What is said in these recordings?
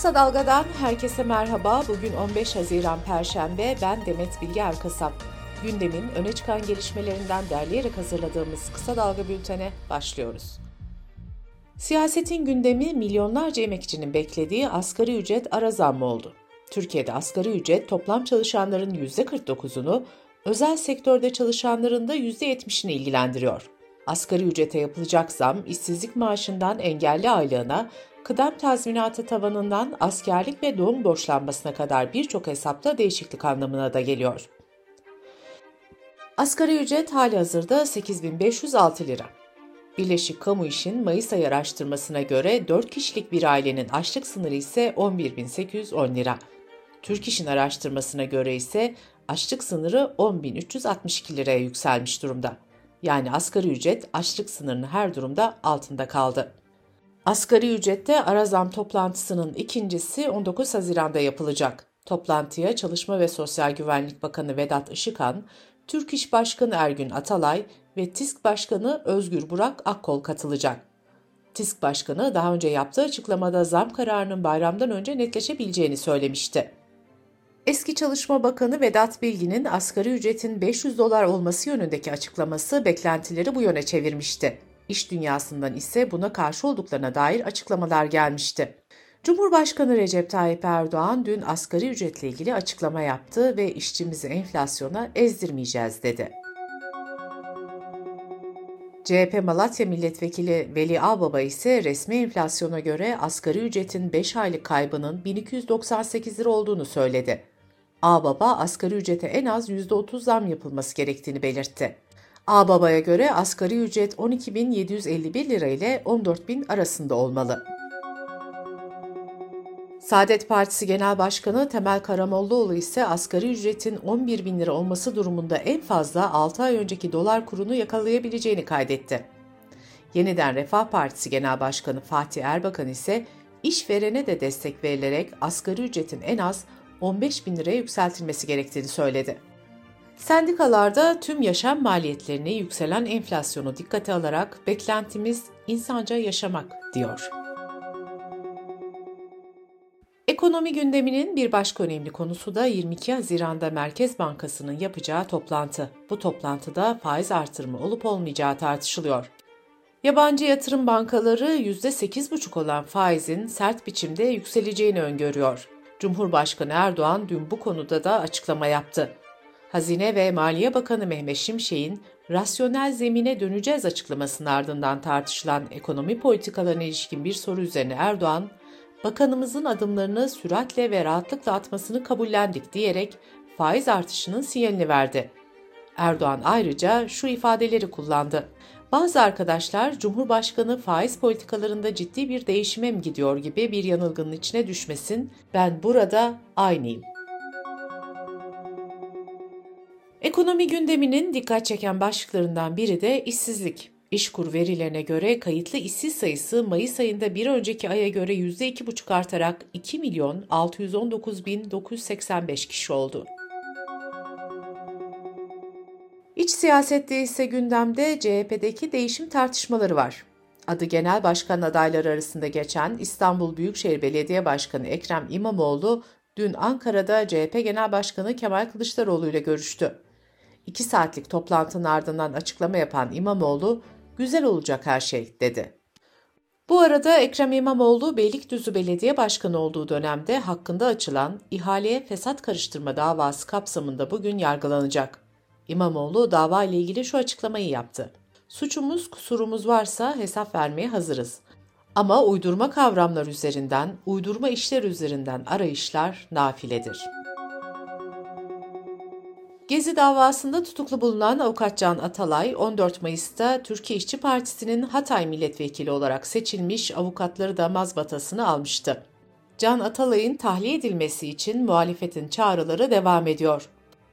Kısa Dalga'dan herkese merhaba. Bugün 15 Haziran Perşembe. Ben Demet Bilge Erkasap. Gündemin öne çıkan gelişmelerinden derleyerek hazırladığımız Kısa Dalga bültene başlıyoruz. Siyasetin gündemi milyonlarca emekçinin beklediği asgari ücret ara zammı oldu. Türkiye'de asgari ücret toplam çalışanların %49'unu, özel sektörde çalışanların da %70'ini ilgilendiriyor. Asgari ücrete yapılacak zam, işsizlik maaşından engelli aylığına, kıdem tazminatı tavanından askerlik ve doğum borçlanmasına kadar birçok hesapta değişiklik anlamına da geliyor. Asgari ücret hali hazırda 8506 lira. Birleşik Kamu İş'in Mayıs ayı araştırmasına göre 4 kişilik bir ailenin açlık sınırı ise 11.810 lira. Türk İş'in araştırmasına göre ise açlık sınırı 10.362 liraya yükselmiş durumda. Yani asgari ücret açlık sınırının her durumda altında kaldı. Asgari ücrette ara zam toplantısının ikincisi 19 Haziran'da yapılacak. Toplantıya Çalışma ve Sosyal Güvenlik Bakanı Vedat Işıkhan, Türk İş Başkanı Ergün Atalay ve TİSK Başkanı Özgür Burak Akkol katılacak. TİSK Başkanı daha önce yaptığı açıklamada zam kararının bayramdan önce netleşebileceğini söylemişti. Eski Çalışma Bakanı Vedat Bilgin'in asgari ücretin 500 dolar olması yönündeki açıklaması beklentileri bu yöne çevirmişti. İş dünyasından ise buna karşı olduklarına dair açıklamalar gelmişti. Cumhurbaşkanı Recep Tayyip Erdoğan dün asgari ücretle ilgili açıklama yaptı ve işçimizi enflasyona ezdirmeyeceğiz dedi. CHP Malatya Milletvekili Veli Ağbaba ise resmi enflasyona göre asgari ücretin 5 aylık kaybının 1298 lira olduğunu söyledi. Ağbaba asgari ücrete en az %30 zam yapılması gerektiğini belirtti. Ağbaba'ya göre asgari ücret 12.751 lira ile 14.000 arasında olmalı. Saadet Partisi Genel Başkanı Temel Karamollaoğlu ise asgari ücretin 11 bin lira olması durumunda en fazla 6 ay önceki dolar kurunu yakalayabileceğini kaydetti. Yeniden Refah Partisi Genel Başkanı Fatih Erbakan ise işverene de destek verilerek asgari ücretin en az 15 bin liraya yükseltilmesi gerektiğini söyledi. Sendikalarda tüm yaşam maliyetlerini yükselen enflasyonu dikkate alarak beklentimiz insanca yaşamak diyor. Ekonomi gündeminin bir başka önemli konusu da 22 Haziran'da Merkez Bankası'nın yapacağı toplantı. Bu toplantıda faiz artırımı olup olmayacağı tartışılıyor. Yabancı yatırım bankaları %8,5 olan faizin sert biçimde yükseleceğini öngörüyor. Cumhurbaşkanı Erdoğan dün bu konuda da açıklama yaptı. Hazine ve Maliye Bakanı Mehmet Şimşek'in rasyonel zemine döneceğiz açıklamasının ardından tartışılan ekonomi politikalarına ilişkin bir soru üzerine Erdoğan, bakanımızın adımlarını süratle ve rahatlıkla atmasını kabullendik diyerek faiz artışının sinyalini verdi. Erdoğan ayrıca şu ifadeleri kullandı. Bazı arkadaşlar Cumhurbaşkanı faiz politikalarında ciddi bir değişime mi gidiyor gibi bir yanılgının içine düşmesin, ben burada aynıyım. Ekonomi gündeminin dikkat çeken başlıklarından biri de işsizlik. İşkur verilerine göre kayıtlı işsiz sayısı Mayıs ayında bir önceki aya göre %2,5 artarak 2 milyon 619 bin 985 kişi oldu. İç siyasette ise gündemde CHP'deki değişim tartışmaları var. Adı genel başkan adayları arasında geçen İstanbul Büyükşehir Belediye Başkanı Ekrem İmamoğlu dün Ankara'da CHP Genel Başkanı Kemal Kılıçdaroğlu ile görüştü. İki saatlik toplantının ardından açıklama yapan İmamoğlu, güzel olacak her şey dedi. Bu arada Ekrem İmamoğlu Beylikdüzü Belediye Başkanı olduğu dönemde hakkında açılan ihaleye fesat karıştırma davası kapsamında bugün yargılanacak. İmamoğlu dava ile ilgili şu açıklamayı yaptı. Suçumuz, kusurumuz varsa hesap vermeye hazırız. Ama uydurma kavramlar üzerinden, uydurma işler üzerinden arayışlar nafiledir.'' Gezi davasında tutuklu bulunan avukat Can Atalay, 14 Mayıs'ta Türkiye İşçi Partisi'nin Hatay milletvekili olarak seçilmiş avukatları da mazbatasını almıştı. Can Atalay'ın tahliye edilmesi için muhalefetin çağrıları devam ediyor.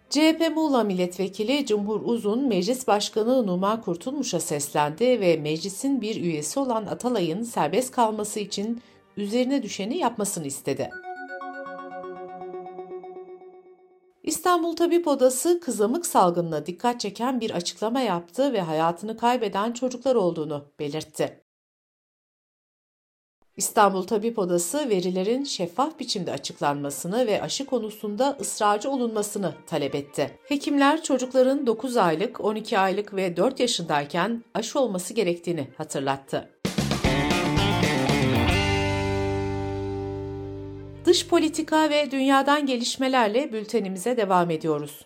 CHP Muğla Milletvekili Cumhur Uzun, Meclis Başkanı Numan Kurtulmuş'a seslendi ve meclisin bir üyesi olan Atalay'ın serbest kalması için üzerine düşeni yapmasını istedi. İstanbul Tabip Odası kızamık salgınına dikkat çeken bir açıklama yaptı ve hayatını kaybeden çocuklar olduğunu belirtti. İstanbul Tabip Odası verilerin şeffaf biçimde açıklanmasını ve aşı konusunda ısrarcı olunmasını talep etti. Hekimler çocukların 9 aylık, 12 aylık ve 4 yaşındayken aşı olması gerektiğini hatırlattı. Dış politika ve dünyadan gelişmelerle bültenimize devam ediyoruz.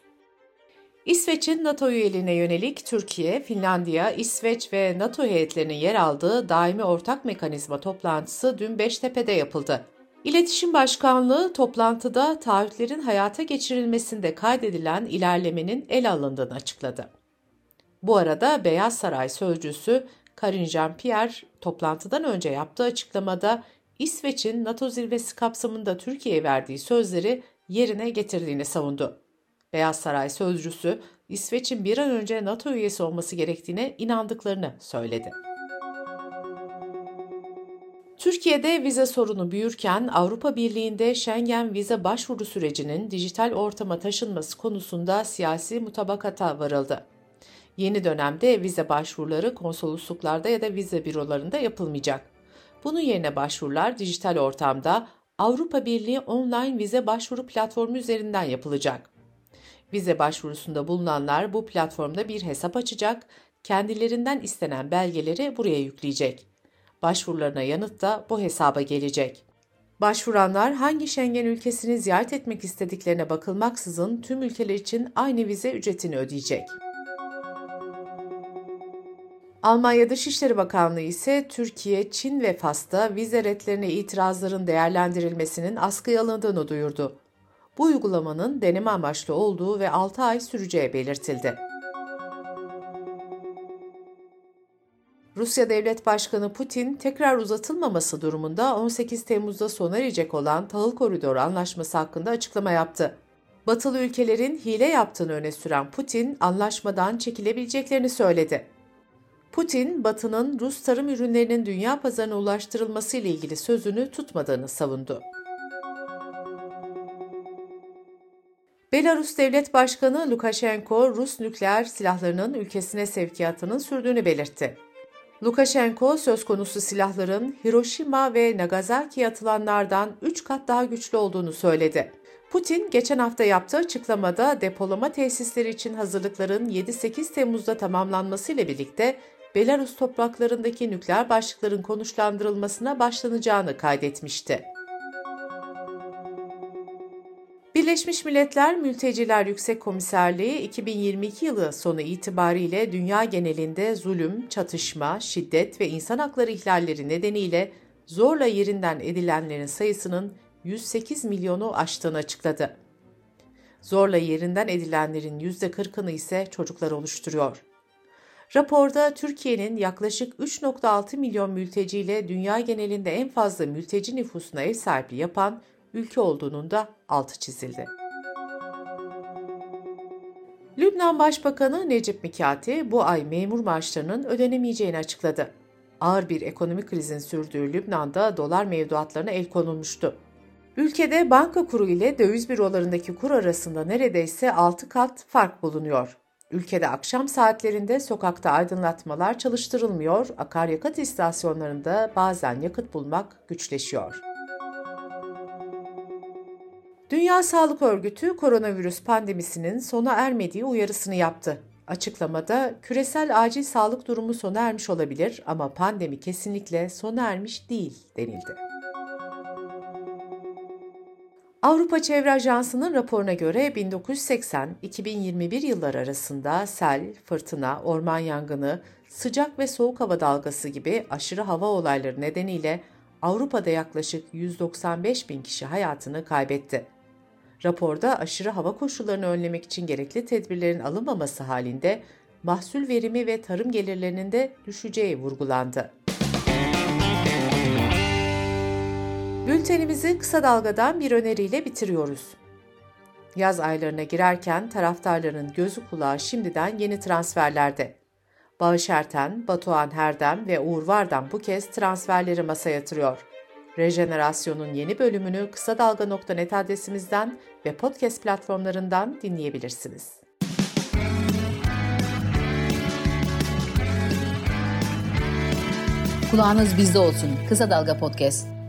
İsveç'in NATO üyeliğine yönelik Türkiye, Finlandiya, İsveç ve NATO heyetlerinin yer aldığı daimi ortak mekanizma toplantısı dün Beştepe'de yapıldı. İletişim Başkanlığı toplantıda taahhütlerin hayata geçirilmesinde kaydedilen ilerlemenin el alındığını açıkladı. Bu arada Beyaz Saray sözcüsü Karine Jean-Pierre toplantıdan önce yaptığı açıklamada İsveç'in NATO zirvesi kapsamında Türkiye'ye verdiği sözleri yerine getirdiğini savundu. Beyaz Saray sözcüsü İsveç'in bir an önce NATO üyesi olması gerektiğine inandıklarını söyledi. Türkiye'de vize sorunu büyürken Avrupa Birliği'nde Schengen vize başvuru sürecinin dijital ortama taşınması konusunda siyasi mutabakata varıldı. Yeni dönemde vize başvuruları konsolosluklarda ya da vize bürolarında yapılmayacak. Bunun yerine başvurular dijital ortamda Avrupa Birliği online vize başvuru platformu üzerinden yapılacak. Vize başvurusunda bulunanlar bu platformda bir hesap açacak, kendilerinden istenen belgeleri buraya yükleyecek. Başvurularına yanıt da bu hesaba gelecek. Başvuranlar hangi Schengen ülkesini ziyaret etmek istediklerine bakılmaksızın tüm ülkeler için aynı vize ücretini ödeyecek. Almanya Dışişleri Bakanlığı ise Türkiye, Çin ve Fas'ta vize retlerine itirazların değerlendirilmesinin askıya alındığını duyurdu. Bu uygulamanın deneme amaçlı olduğu ve 6 ay süreceği belirtildi. Rusya Devlet Başkanı Putin tekrar uzatılmaması durumunda 18 Temmuz'da sona erecek olan Tahıl Koridoru Anlaşması hakkında açıklama yaptı. Batılı ülkelerin hile yaptığını öne süren Putin, anlaşmadan çekilebileceklerini söyledi. Putin, Batı'nın Rus tarım ürünlerinin dünya pazarına ulaştırılması ile ilgili sözünü tutmadığını savundu. Belarus Devlet Başkanı Lukashenko, Rus nükleer silahlarının ülkesine sevkiyatının sürdüğünü belirtti. Lukashenko, söz konusu silahların Hiroşima ve Nagasaki'ye atılanlardan 3 kat daha güçlü olduğunu söyledi. Putin, geçen hafta yaptığı açıklamada depolama tesisleri için hazırlıkların 7-8 Temmuz'da tamamlanmasıyla birlikte Belarus topraklarındaki nükleer başlıkların konuşlandırılmasına başlanacağını kaydetmişti. Birleşmiş Milletler Mülteciler Yüksek Komiserliği 2022 yılı sonu itibariyle dünya genelinde zulüm, çatışma, şiddet ve insan hakları ihlalleri nedeniyle zorla yerinden edilenlerin sayısının 108 milyonu aştığını açıkladı. Zorla yerinden edilenlerin %40'ını ise çocuklar oluşturuyor. Raporda Türkiye'nin yaklaşık 3.6 milyon mülteciyle dünya genelinde en fazla mülteci nüfusuna ev sahipliği yapan ülke olduğunun da altı çizildi. Lübnan Başbakanı Necip Mikati bu ay memur maaşlarının ödenemeyeceğini açıkladı. Ağır bir ekonomik krizin sürdüğü Lübnan'da dolar mevduatlarına el konulmuştu. Ülkede banka kuru ile döviz bürolarındaki kur arasında neredeyse 6 kat fark bulunuyor. Ülkede akşam saatlerinde sokakta aydınlatmalar çalıştırılmıyor, akaryakıt istasyonlarında bazen yakıt bulmak güçleşiyor. Dünya Sağlık Örgütü koronavirüs pandemisinin sona ermediği uyarısını yaptı. Açıklamada küresel acil sağlık durumu sona ermiş olabilir ama pandemi kesinlikle sona ermiş değil denildi. Avrupa Çevre Ajansı'nın raporuna göre 1980-2021 yılları arasında sel, fırtına, orman yangını, sıcak ve soğuk hava dalgası gibi aşırı hava olayları nedeniyle Avrupa'da yaklaşık 195 bin kişi hayatını kaybetti. Raporda aşırı hava koşullarını önlemek için gerekli tedbirlerin alınmaması halinde mahsul verimi ve tarım gelirlerinin de düşeceği vurgulandı. Bültenimizi kısa dalgadan bir öneriyle bitiriyoruz. Yaz aylarına girerken taraftarların gözü kulağı şimdiden yeni transferlerde. Bağış Erten, Batuhan Herdem ve Uğur Vardan bu kez transferleri masaya yatırıyor. Rejenerasyon'un yeni bölümünü kısa dalga.net adresimizden ve podcast platformlarından dinleyebilirsiniz. Kulağınız bizde olsun. Kısa Dalga Podcast.